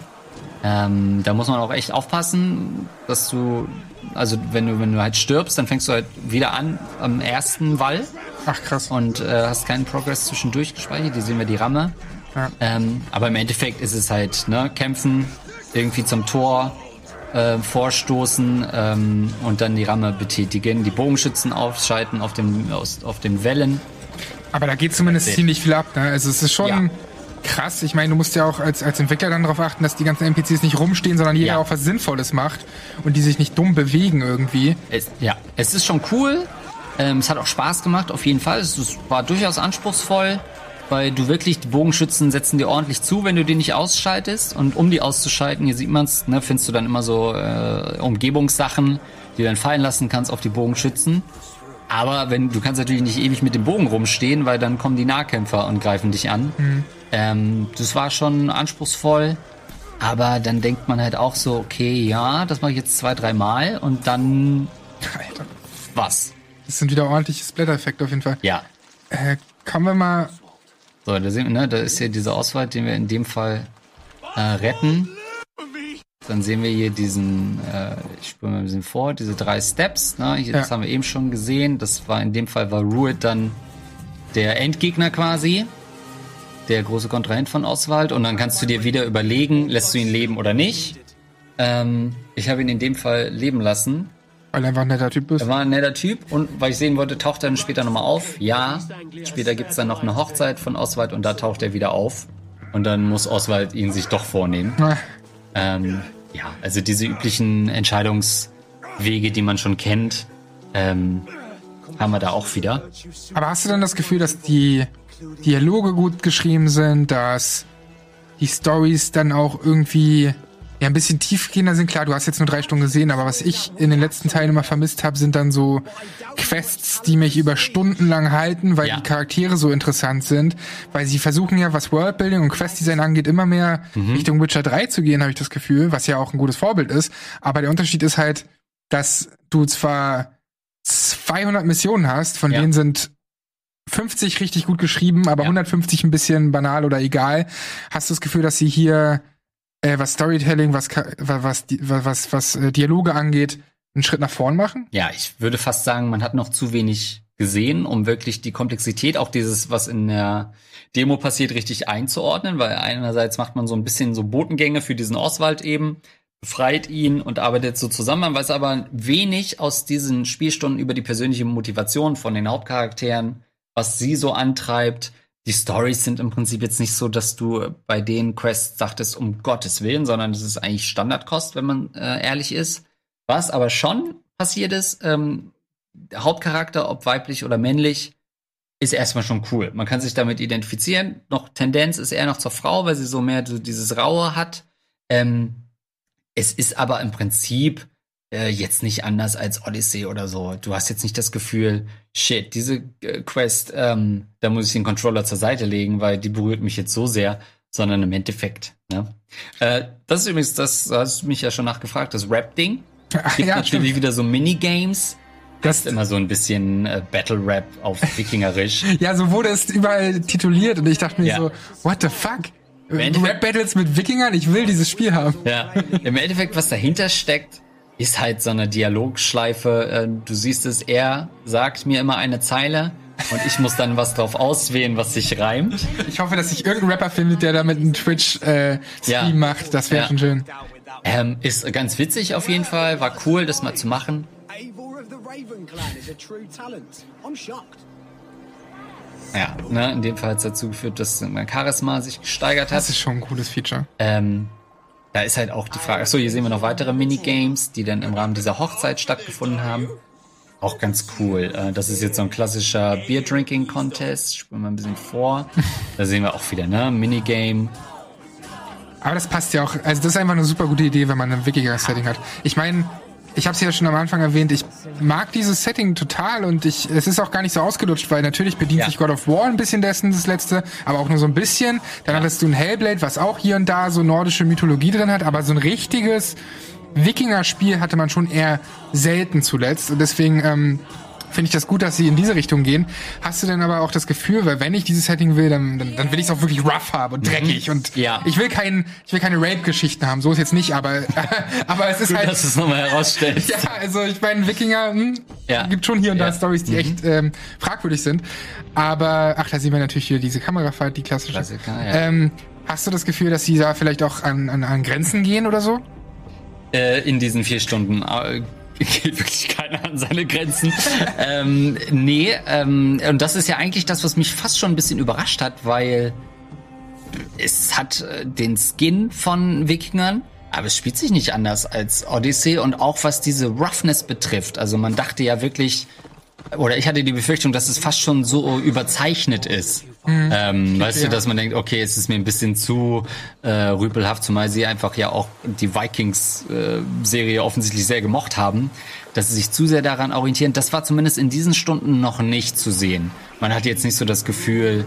Speaker 1: Ähm, da muss man auch echt aufpassen, dass du, also wenn du, wenn du halt stirbst, dann fängst du halt wieder an am ersten Wall
Speaker 2: Ach krass.
Speaker 1: und äh, hast keinen Progress zwischendurch gespeichert. Die sehen wir die Ramme.
Speaker 2: Ja.
Speaker 1: Ähm, aber im Endeffekt ist es halt, ne, kämpfen, irgendwie zum Tor äh, vorstoßen ähm, und dann die Ramme betätigen, die Bogenschützen aufschalten auf dem, aus, auf den Wellen.
Speaker 2: Aber da geht zumindest ziemlich viel ab. Ne? Also es ist schon
Speaker 1: Ja.
Speaker 2: Krass. Ich meine, du musst ja auch als, als Entwickler dann darauf achten, dass die ganzen NPCs nicht rumstehen, sondern jeder
Speaker 1: Ja.
Speaker 2: auch was Sinnvolles macht und die sich nicht dumm bewegen irgendwie.
Speaker 1: Es, ja, es ist schon cool. Ähm, es hat auch Spaß gemacht, auf jeden Fall. Es, es war durchaus anspruchsvoll, weil du wirklich, die Bogenschützen setzen dir ordentlich zu, wenn du die nicht ausschaltest. Und um die auszuschalten, hier sieht man's, ne, findest du dann immer so äh, Umgebungssachen, die du dann fallen lassen kannst auf die Bogenschützen. Aber wenn du kannst natürlich nicht ewig mit dem Bogen rumstehen, weil dann kommen die Nahkämpfer und greifen dich an. Ähm, das war schon anspruchsvoll. Aber dann denkt man halt auch so, okay, ja, das mache ich jetzt zwei, dreimal und dann (laughs)
Speaker 2: Alter.
Speaker 1: was?
Speaker 2: Das sind wieder ordentliche Splatter-Effekte auf jeden Fall.
Speaker 1: Ja.
Speaker 2: Äh, kommen wir mal.
Speaker 1: So, da sehen wir, ne, da ist hier dieser Auswahl, den wir in dem Fall äh, retten. Dann sehen wir hier diesen, äh, ich spule mal ein bisschen vor, diese drei Steps, ne? Hier, Das
Speaker 2: Ja.
Speaker 1: haben wir eben schon gesehen. Das war in dem Fall war Ruid dann der Endgegner quasi. Der große Kontrahent von Oswald. Und dann kannst du dir wieder überlegen, lässt du ihn leben oder nicht. Ähm, ich habe ihn in dem Fall leben lassen.
Speaker 2: Weil er einfach ein netter Typ ist.
Speaker 1: Er war ein netter Typ und weil ich sehen wollte, taucht er dann später nochmal auf. Ja, später gibt's dann noch eine Hochzeit von Oswald und da taucht er wieder auf. Und dann muss Oswald ihn sich doch vornehmen. Ähm, ja, also diese üblichen Entscheidungswege, die man schon kennt, ähm, haben wir da auch wieder.
Speaker 2: Aber hast du denn das Gefühl, dass die Dialoge gut geschrieben sind, dass die Stories dann auch irgendwie ja ein bisschen tiefgehender sind? Klar, du hast jetzt nur drei Stunden gesehen, aber was ich in den letzten Teilen immer vermisst habe, sind dann so Quests, die mich über Stunden lang halten, weil
Speaker 1: Ja.
Speaker 2: die Charaktere so interessant sind. Weil sie versuchen ja, was Worldbuilding und Questdesign angeht, immer mehr Richtung Witcher 3 zu gehen, habe ich das Gefühl, was ja auch ein gutes Vorbild ist. Aber der Unterschied ist halt, dass du zwar 200 Missionen hast, von
Speaker 1: Ja.
Speaker 2: denen sind 50 richtig gut geschrieben, aber
Speaker 1: Ja.
Speaker 2: 150 ein bisschen banal oder egal. Hast du das Gefühl, dass sie hier äh, was Storytelling, was was die- wa- was was äh, Dialoge angeht, einen Schritt nach vorn machen?
Speaker 1: Ja, ich würde fast sagen, man hat noch zu wenig gesehen, um wirklich die Komplexität, auch dieses, was in der Demo passiert, richtig einzuordnen, weil einerseits macht man so ein bisschen so Botengänge für diesen Oswald eben, befreit ihn und arbeitet so zusammen, man weiß aber wenig aus diesen Spielstunden über die persönliche Motivation von den Hauptcharakteren, was sie so antreibt. Die Stories sind im Prinzip jetzt nicht so, dass du bei den Quests sagtest, um Gottes Willen, sondern das ist eigentlich Standardkost, wenn man äh, ehrlich ist. Was aber schon passiert ist, ähm, Hauptcharakter, ob weiblich oder männlich, ist erstmal schon cool. Man kann sich damit identifizieren. Noch Tendenz ist eher noch zur Frau, weil sie so mehr so dieses Raue hat. Ähm, es ist aber im Prinzip äh, jetzt nicht anders als Odyssey oder so. Du hast jetzt nicht das Gefühl, shit, diese äh, Quest, ähm, da muss ich den Controller zur Seite legen, weil die berührt mich jetzt so sehr, sondern im Endeffekt. Ne? Äh, das ist übrigens, das da hast du mich ja schon nachgefragt, das Rap-Ding. (laughs) Gibt
Speaker 2: ja,
Speaker 1: natürlich
Speaker 2: stimmt.
Speaker 1: wieder so Minigames.
Speaker 2: Das,
Speaker 1: ist immer so ein bisschen äh, Battle Rap auf Wikingerisch. (laughs)
Speaker 2: ja, so wurde es überall tituliert und ich dachte mir
Speaker 1: Ja.
Speaker 2: so, what the fuck? Rap Battles mit Wikingern, ich will dieses Spiel haben.
Speaker 1: ja. Im Endeffekt, was dahinter steckt, ist halt so eine Dialogschleife. Äh, Du siehst es, er sagt mir immer eine Zeile und ich muss dann was drauf auswählen, was sich reimt.
Speaker 2: Ich hoffe, dass sich irgendein Rapper findet, der damit einen Twitch-Stream
Speaker 1: Ja.
Speaker 2: macht. Das wäre
Speaker 1: Ja.
Speaker 2: schon schön.
Speaker 1: Ähm, ist ganz witzig auf jeden Fall, war cool, das mal zu machen. Ja, ne, in dem Fall hat es dazu geführt, dass mein Charisma sich gesteigert hat.
Speaker 2: Das ist schon ein cooles Feature.
Speaker 1: Ähm, da ist halt auch die Frage, achso, hier sehen wir noch weitere Minigames, die dann im Rahmen dieser Hochzeit stattgefunden haben. Auch ganz cool. Äh, das ist jetzt so ein klassischer Beer Drinking Contest. Spielen wir ein bisschen vor. Da sehen wir auch wieder, ne? Minigame.
Speaker 2: Aber das passt ja auch. Also das ist einfach eine super gute Idee, wenn man ein Wikinger-Setting hat. Ich meine, ich habe es ja schon am Anfang erwähnt, ich mag dieses Setting total und ich, es ist auch gar nicht so ausgelutscht, weil natürlich bedient
Speaker 1: Ja.
Speaker 2: sich God of War ein bisschen dessen, das letzte, aber auch nur so ein bisschen. Dann hattest du ein Hellblade, was auch hier und da so nordische Mythologie drin hat, aber so ein richtiges Wikinger-Spiel hatte man schon eher selten zuletzt und deswegen ähm, finde ich das gut, dass sie in diese Richtung gehen. Hast du denn aber auch das Gefühl, weil wenn ich dieses Setting will, dann, dann, dann will ich es auch wirklich rough haben und dreckig und
Speaker 1: Ja.
Speaker 2: ich will kein, ich will keine Rape-Geschichten haben. So ist jetzt nicht, aber (laughs) aber es ist
Speaker 1: Gut,
Speaker 2: halt
Speaker 1: dass du es nochmal herausstellst. (laughs)
Speaker 2: ja, also ich meine, Wikinger hm,
Speaker 1: Ja.
Speaker 2: gibt schon hier und da
Speaker 1: Ja. Mhm.
Speaker 2: Stories, die echt ähm, fragwürdig sind. Aber ach, da sehen wir natürlich wieder diese Kamerafahrt, die klassische.
Speaker 1: Klassiker, ja.
Speaker 2: ähm, hast du das Gefühl, dass sie da vielleicht auch an, an, an Grenzen gehen oder so?
Speaker 1: Äh, in diesen vier Stunden äh, (laughs) geht wirklich keiner an seine Grenzen. ähm, nee, ähm, und das ist ja eigentlich das, was mich fast schon ein bisschen überrascht hat, weil es hat äh, den Skin von Wikingern, aber es spielt sich nicht anders als Odyssey und auch was diese Roughness betrifft. Also man dachte ja wirklich, oder ich hatte die Befürchtung, dass es fast schon so überzeichnet ist. Ähm, weißt
Speaker 2: ja.
Speaker 1: du, dass man denkt, okay, es ist mir ein bisschen zu äh, rüpelhaft, zumal sie einfach ja auch die Vikings-Serie offensichtlich sehr gemocht haben, dass sie sich zu sehr daran orientieren. Das war zumindest in diesen Stunden noch nicht zu sehen. Man hat jetzt nicht so das Gefühl,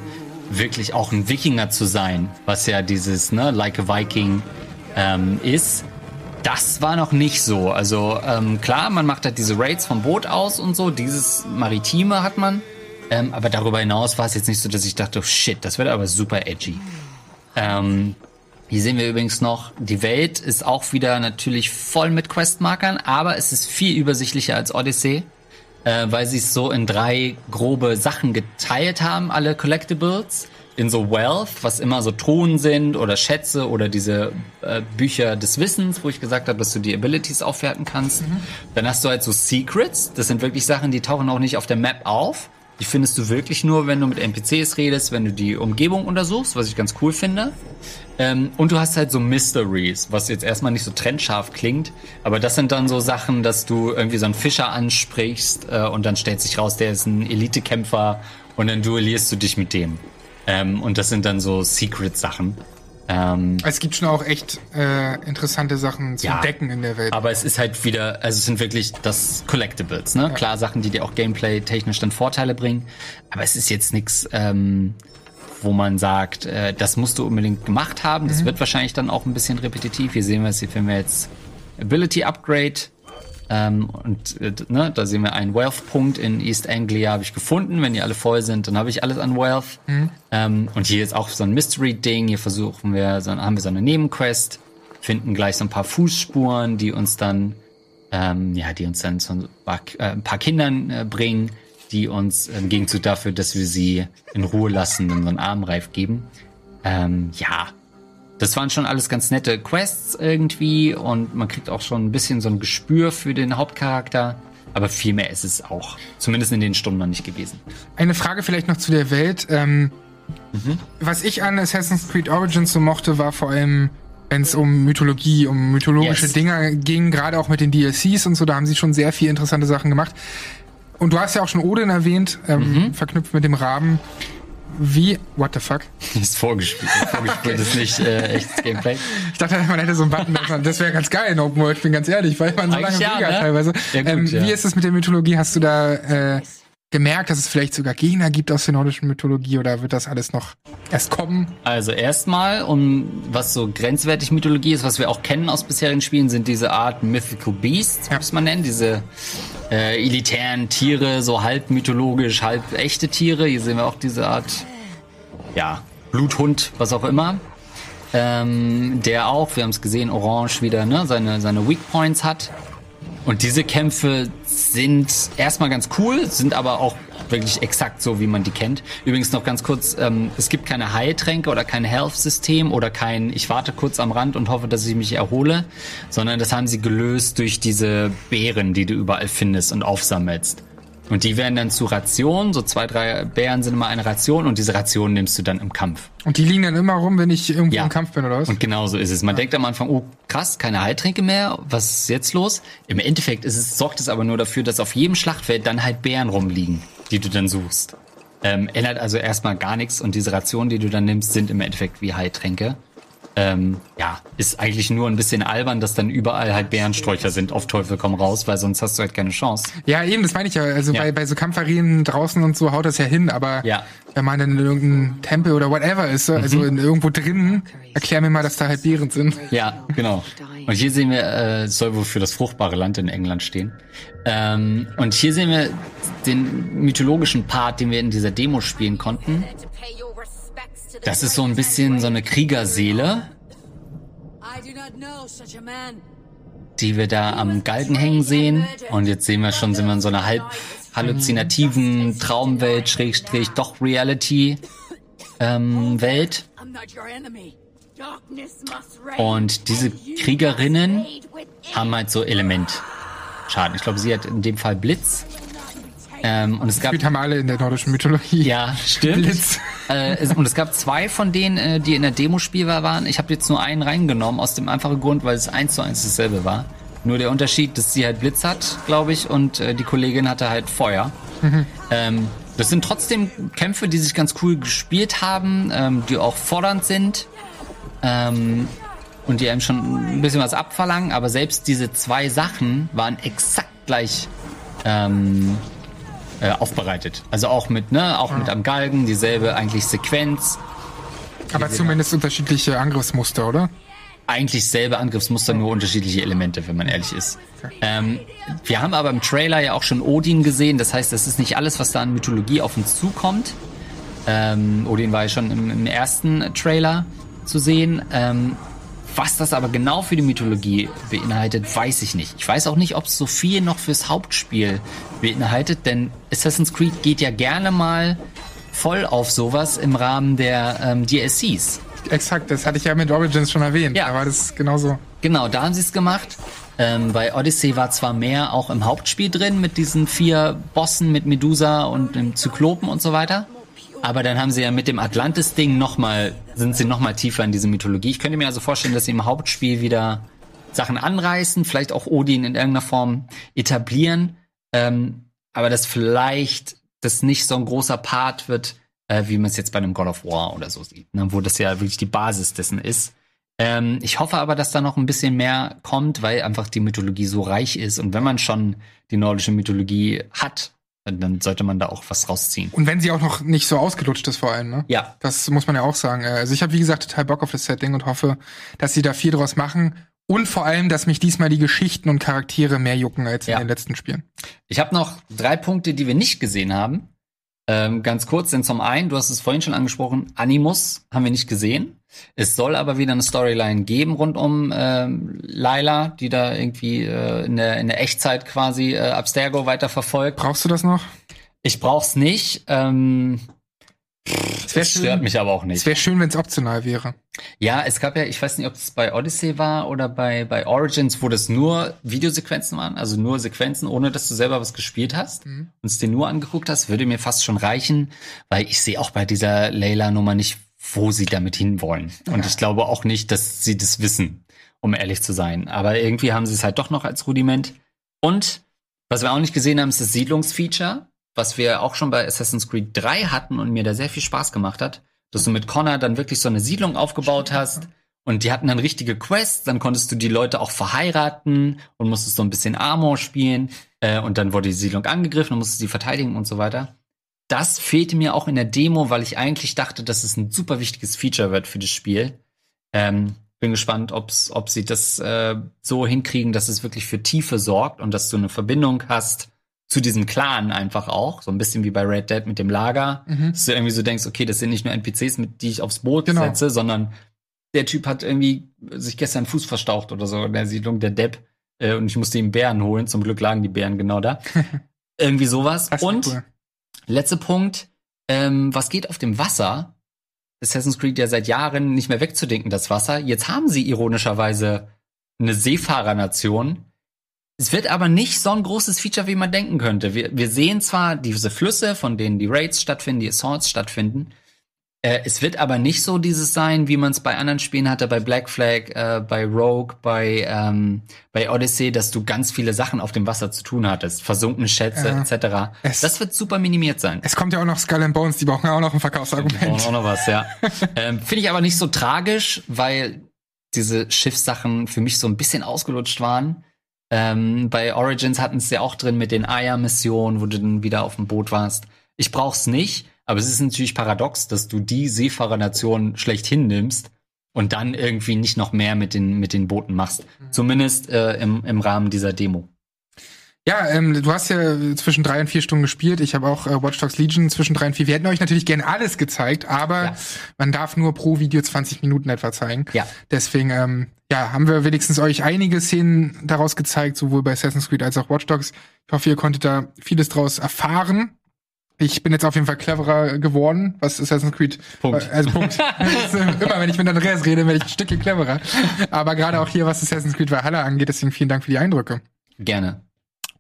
Speaker 1: wirklich auch ein Wikinger zu sein, was ja dieses, ne, like a Viking ähm, ist. Das war noch nicht so. Also ähm, klar, man macht halt diese Raids vom Boot aus und so. Dieses Maritime hat man. Ähm, aber darüber hinaus war es jetzt nicht so, dass ich dachte, oh shit, das wird aber super edgy. Ähm, hier sehen wir übrigens noch, die Welt ist auch wieder natürlich voll mit Questmarkern, aber es ist viel übersichtlicher als Odyssey, äh, weil sie es so in drei grobe Sachen geteilt haben, alle Collectibles. In so Wealth, was immer so Truhen sind oder Schätze oder diese äh, Bücher des Wissens, wo ich gesagt habe, dass du die Abilities aufwerten kannst. Dann hast du halt so Secrets, das sind wirklich Sachen, die tauchen auch nicht auf der Map auf. Die findest du wirklich nur, wenn du mit NPCs redest, wenn du die Umgebung untersuchst, was ich ganz cool finde. Ähm, und du hast halt so Mysteries, was jetzt erstmal nicht so trennscharf klingt, aber das sind dann so Sachen, dass du irgendwie so einen Fischer ansprichst äh, und dann stellt sich raus, der ist ein Elitekämpfer und dann duellierst du dich mit dem. Ähm, und das sind dann so Secret-Sachen. Ähm,
Speaker 2: Es gibt schon auch echt äh, interessante Sachen zu
Speaker 1: Ja.
Speaker 2: entdecken in der Welt.
Speaker 1: aber es ist halt wieder, also es sind wirklich das Collectibles, ne? Klar, Sachen, die dir auch Gameplay-technisch dann Vorteile bringen. Aber es ist jetzt nichts, ähm, wo man sagt, äh, das musst du unbedingt gemacht haben. Das wird wahrscheinlich dann auch ein bisschen repetitiv. Hier sehen wir es, hier finden wir jetzt Ability Upgrade. Ähm, und äh, ne, da sehen wir einen Wealth-Punkt in East Anglia habe ich gefunden. Wenn die alle voll sind, dann habe ich alles an Wealth. Ähm, und hier ist auch so ein Mystery-Ding. Hier versuchen wir, so, haben wir so eine Nebenquest, finden gleich so ein paar Fußspuren, die uns dann, ähm, ja, die uns dann zu ein paar, äh, ein paar Kindern äh, bringen, die uns im Gegenzug dafür, dass wir sie in Ruhe lassen, dann so einen Armreif geben. Ähm, ja, das waren schon alles ganz nette Quests irgendwie und man kriegt auch schon ein bisschen so ein Gespür für den Hauptcharakter. Aber viel mehr ist es auch. Zumindest in den Stunden noch nicht gewesen.
Speaker 2: Eine Frage vielleicht noch zu der Welt. Ähm,
Speaker 1: Mhm.
Speaker 2: Was ich an Assassin's Creed Origins so mochte, war vor allem, wenn es um Mythologie, um mythologische
Speaker 1: Yes.
Speaker 2: Dinge ging, gerade auch mit den DLCs und so, da haben sie schon sehr viel interessante Sachen gemacht. Und du hast ja auch schon Odin erwähnt, ähm,
Speaker 1: Mhm.
Speaker 2: verknüpft mit dem Raben. Wie, what the fuck? (laughs)
Speaker 1: Ist vorgespielt. Vorgespielt ist nicht äh, echtes Gameplay.
Speaker 2: Ich dachte, man hätte so einen Button, das wäre ganz geil in Open World, ich bin ganz ehrlich, weil man so lange
Speaker 1: ja, ne?
Speaker 2: teilweise.
Speaker 1: Ja, gut,
Speaker 2: ähm,
Speaker 1: ja.
Speaker 2: Wie ist es mit der Mythologie? Hast du da äh, gemerkt, dass es vielleicht sogar Gegner gibt aus der nordischen Mythologie oder wird das alles noch erst kommen?
Speaker 1: Also erstmal, um was so grenzwertig Mythologie ist, was wir auch kennen aus bisherigen Spielen, sind diese Art Mythical Beasts,
Speaker 2: Ja.
Speaker 1: muss man nennen, diese äh, elitären Tiere, so halb mythologisch, halb echte Tiere. Hier sehen wir auch diese Art, ja, Bluthund, was auch immer. Ähm, der auch, wir haben es gesehen, Orange wieder, ne, seine, seine Weak Points hat. Und diese Kämpfe sind erstmal ganz cool, sind aber auch wirklich exakt so, wie man die kennt. Übrigens noch ganz kurz, ähm, es gibt keine Heiltränke oder kein Health-System oder kein, ich warte kurz am Rand und hoffe, dass ich mich erhole, sondern das haben sie gelöst durch diese Beeren, die du überall findest und aufsammelst. Und die werden dann zu Rationen, so zwei, drei Beeren sind immer eine Ration und diese Ration nimmst du dann im Kampf.
Speaker 2: Und die liegen dann immer rum, wenn ich irgendwo
Speaker 1: Ja.
Speaker 2: im Kampf bin, oder was?
Speaker 1: Und genau so ist es. Man denkt am Anfang, oh krass, keine Heiltränke mehr, was ist jetzt los? Im Endeffekt ist es, sorgt es aber nur dafür, dass auf jedem Schlachtfeld dann halt Bären rumliegen, die du dann suchst. Ähm, ändert also erstmal gar nichts und diese Rationen, die du dann nimmst, sind im Endeffekt wie Heiltränke. Ähm, ja, ist eigentlich nur ein bisschen albern, dass dann überall halt Bärensträucher sind, auf Teufel komm raus, weil sonst hast du halt keine Chance.
Speaker 2: Ja, eben, das meine ich ja. Also
Speaker 1: Ja.
Speaker 2: bei, bei so Kampfarenen draußen und so haut das ja hin, aber
Speaker 1: Ja.
Speaker 2: wenn man dann in irgendeinem Tempel oder whatever ist,
Speaker 1: Mhm.
Speaker 2: also in irgendwo drin, erklär mir mal, dass da halt Beeren sind.
Speaker 1: Ja, genau. Und hier sehen wir, äh, soll wohl für das fruchtbare Land in England stehen. Ähm, und hier sehen wir den mythologischen Part, den wir in dieser Demo spielen konnten. Das ist so ein bisschen so eine Kriegerseele, die wir da am Galgen hängen sehen. Und jetzt sehen wir schon, sind wir in so einer halb halluzinativen Traumwelt, Schrägstrich, doch Reality ähm, Welt. Und diese Kriegerinnen haben halt so Elementschaden. Ich glaube, sie hat in dem Fall Blitz. Ähm, und es gab
Speaker 2: Gefühlt haben alle in der nordischen Mythologie.
Speaker 1: ja, stimmt.
Speaker 2: Blitz.
Speaker 1: Äh, es, und es gab zwei von denen, äh, die in der Demo spielbar waren. Ich habe jetzt nur einen reingenommen, aus dem einfachen Grund, weil es eins zu eins dasselbe war. Nur der Unterschied, dass sie halt Blitz hat, glaube ich, und äh, die Kollegin hatte halt Feuer. Ähm, das sind trotzdem Kämpfe, die sich ganz cool gespielt haben, ähm, die auch fordernd sind. Ähm, und die einem schon ein bisschen was abverlangen, aber selbst diese zwei Sachen waren exakt gleich ähm, äh, aufbereitet. Also auch mit, ne, auch mit am Galgen, dieselbe eigentlich Sequenz,
Speaker 2: Aber zumindest unterschiedliche Angriffsmuster, oder?
Speaker 1: eigentlich selbe Angriffsmuster, nur unterschiedliche Elemente, wenn man ehrlich ist. Ähm, wir haben aber im Trailer ja auch schon Odin gesehen, das heißt, das ist nicht alles, was da an Mythologie auf uns zukommt. Ähm, Odin war ja schon im, im ersten Trailer zu sehen. Ähm, was das aber genau für die Mythologie beinhaltet, weiß ich nicht. Ich weiß auch nicht, ob es so viel noch fürs Hauptspiel beinhaltet, denn Assassin's Creed geht ja gerne mal voll auf sowas im Rahmen der ähm, DLCs.
Speaker 2: Exakt, das hatte ich ja mit Origins schon erwähnt.
Speaker 1: Ja.
Speaker 2: Aber das ist genauso.
Speaker 1: Genau, da haben sie es gemacht. Ähm, bei Odyssey war zwar mehr auch im Hauptspiel drin mit diesen vier Bossen, mit Medusa und dem Zyklopen und so weiter. Aber dann haben sie ja mit dem Atlantis-Ding nochmal, sind sie nochmal tiefer in diese Mythologie. Ich könnte mir also vorstellen, dass sie im Hauptspiel wieder Sachen anreißen, vielleicht auch Odin in irgendeiner Form etablieren. Ähm, aber dass vielleicht das nicht so ein großer Part wird, äh, wie man es jetzt bei einem God of War oder so sieht, ne? wo das ja wirklich die Basis dessen ist. Ähm, ich hoffe aber, dass da noch ein bisschen mehr kommt, weil einfach die Mythologie so reich ist. Und wenn man schon die nordische Mythologie hat, dann sollte man da auch was rausziehen.
Speaker 2: Und wenn sie auch noch nicht so ausgelutscht ist vor allem, ne?
Speaker 1: Ja,
Speaker 2: Das muss man ja auch sagen. Äh, Also ich habe, wie gesagt, total Bock auf das Setting und hoffe, dass sie da viel draus machen. Und vor allem, dass mich diesmal die Geschichten und Charaktere mehr jucken als in
Speaker 1: Ja.
Speaker 2: den letzten Spielen.
Speaker 1: Ich habe noch drei Punkte, die wir nicht gesehen haben. Ähm, ganz kurz, denn zum einen, du hast es vorhin schon angesprochen, Animus haben wir nicht gesehen. Es soll aber wieder eine Storyline geben rund um ähm, Laila, die da irgendwie äh, in, der, in der Echtzeit quasi äh, Abstergo weiterverfolgt.
Speaker 2: Brauchst du das noch?
Speaker 1: Ich brauch's nicht. Ähm,
Speaker 2: Es wäre
Speaker 1: das stört
Speaker 2: schön,
Speaker 1: mich aber auch
Speaker 2: es
Speaker 1: nicht.
Speaker 2: wär schön wenn es optional wäre.
Speaker 1: Ja, es gab ja, ich weiß nicht, ob es bei Odyssey war oder bei, bei Origins, wo das nur Videosequenzen waren, also nur Sequenzen, ohne dass du selber was gespielt hast und es dir nur angeguckt hast, würde mir fast schon reichen, weil ich sehe auch bei dieser Layla-Nummer nicht, wo sie damit hinwollen. Und ich glaube auch nicht, dass sie das wissen, um ehrlich zu sein. Aber irgendwie haben sie es halt doch noch als Rudiment. Und was wir auch nicht gesehen haben, ist das Siedlungsfeature, was wir auch schon bei Assassin's Creed 3 hatten und mir da sehr viel Spaß gemacht hat, dass du mit Connor dann wirklich so eine Siedlung aufgebaut hast und die hatten dann richtige Quests, dann konntest du die Leute auch verheiraten und musstest so ein bisschen Armor spielen äh, und dann wurde die Siedlung angegriffen und musstest sie verteidigen und so weiter. Das fehlte mir auch in der Demo, weil ich eigentlich dachte, dass es ein super wichtiges Feature wird für das Spiel. Ähm, bin gespannt, ob's, ob sie das äh, so hinkriegen, dass es wirklich für Tiefe sorgt und dass du eine Verbindung hast zu diesem Clan einfach auch. So ein bisschen wie bei Red Dead mit dem Lager. Dass du irgendwie so denkst, okay, das sind nicht nur NPCs, mit die ich aufs Boot
Speaker 2: Genau.
Speaker 1: setze, sondern der Typ hat irgendwie sich gestern Fuß verstaucht oder so in der Siedlung, der Depp. Äh, und ich musste ihm Bären holen. Zum Glück lagen die Bären genau da. (laughs) irgendwie sowas. Und
Speaker 2: cool.
Speaker 1: Letzter Punkt. Ähm, was geht auf dem Wasser? Assassin's Creed ja seit Jahren nicht mehr wegzudenken, das Wasser. Jetzt haben sie ironischerweise eine Seefahrernation. Es wird aber nicht so ein großes Feature, wie man denken könnte. Wir, wir sehen zwar diese Flüsse, von denen die Raids stattfinden, die Assaults stattfinden. Äh, es wird aber nicht so dieses sein, wie man es bei anderen Spielen hatte, bei Black Flag, äh, bei Rogue, bei, ähm, bei Odyssey, dass du ganz viele Sachen auf dem Wasser zu tun hattest. Versunkene Schätze
Speaker 2: Ja.
Speaker 1: etc.
Speaker 2: Es-
Speaker 1: Das wird super minimiert sein.
Speaker 2: Es kommt ja auch noch Skull and Bones, die brauchen ja auch noch ein Verkaufsargument.
Speaker 1: auch noch was, ja. (laughs) ähm, Finde ich aber nicht so tragisch, weil diese Schiffssachen für mich so ein bisschen ausgelutscht waren. Ähm, bei Origins hatten es ja auch drin mit den Aya-Missionen, wo du dann wieder auf dem Boot warst. Ich brauch's nicht, aber es ist natürlich paradox, dass du die Seefahrernation schlecht hinnimmst und dann irgendwie nicht noch mehr mit den, mit den Booten machst. Zumindest äh, im, im Rahmen dieser Demo.
Speaker 2: Ja, ähm, du hast ja zwischen drei und vier Stunden gespielt. Ich habe auch äh, Watch Dogs Legion zwischen drei und vier. Wir hätten euch natürlich gerne alles gezeigt, aber
Speaker 1: Ja.
Speaker 2: man darf nur pro Video 20 Minuten etwa zeigen.
Speaker 1: Ja.
Speaker 2: Deswegen, ähm, ja, haben wir wenigstens euch einige Szenen daraus gezeigt, sowohl bei Assassin's Creed als auch Watch Dogs. Ich hoffe, ihr konntet da vieles draus erfahren. Ich bin jetzt auf jeden Fall cleverer geworden, was Assassin's Creed.
Speaker 1: Punkt.
Speaker 2: äh, Also Punkt. (laughs) Immer wenn ich mit Andreas rede, werde ich ein Stückchen cleverer. Aber gerade auch hier, was Assassin's Creed Valhalla angeht, deswegen vielen Dank für die Eindrücke.
Speaker 1: Gerne.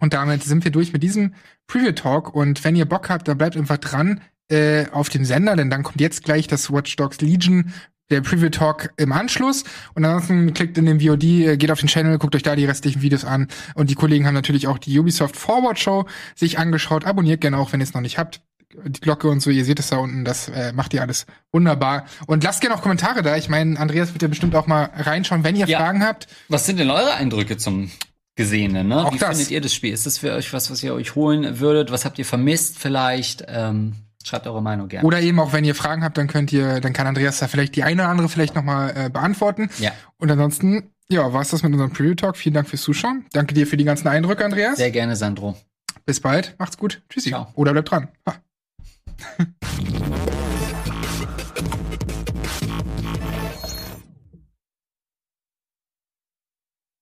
Speaker 2: Und damit sind wir durch mit diesem Preview Talk. Und wenn ihr Bock habt, dann bleibt einfach dran äh, auf dem Sender, denn dann kommt jetzt gleich das Watch Dogs Legion, der Preview Talk im Anschluss. Und ansonsten klickt in den VOD, äh, geht auf den Channel, guckt euch da die restlichen Videos an. Und die Kollegen haben natürlich auch die Ubisoft Forward Show sich angeschaut. Abonniert gerne auch, wenn ihr es noch nicht habt. Die Glocke und so, ihr seht es da unten, das äh, macht ihr alles wunderbar. Und lasst gerne auch Kommentare da. Ich meine, Andreas wird ja bestimmt auch mal reinschauen, wenn ihr
Speaker 1: Ja.
Speaker 2: Fragen habt.
Speaker 1: Was sind denn eure Eindrücke zum Gesehenen? Ne?
Speaker 2: Auch
Speaker 1: Wie
Speaker 2: das.
Speaker 1: findet ihr das Spiel? Ist das für euch was, was ihr euch holen würdet? Was habt ihr vermisst vielleicht? Ähm, schreibt eure Meinung gerne.
Speaker 2: Oder eben auch, wenn ihr Fragen habt, dann könnt ihr, dann kann Andreas da vielleicht die eine oder andere vielleicht noch mal äh, beantworten.
Speaker 1: Ja.
Speaker 2: Und ansonsten, ja, war's das mit unserem Preview Talk. Vielen Dank fürs Zuschauen. Danke dir für die ganzen Eindrücke, Andreas.
Speaker 1: Sehr gerne, Sandro.
Speaker 2: Bis bald. Macht's gut. Tschüssi.
Speaker 1: Ciao.
Speaker 2: Oder bleibt dran. Ha. (laughs)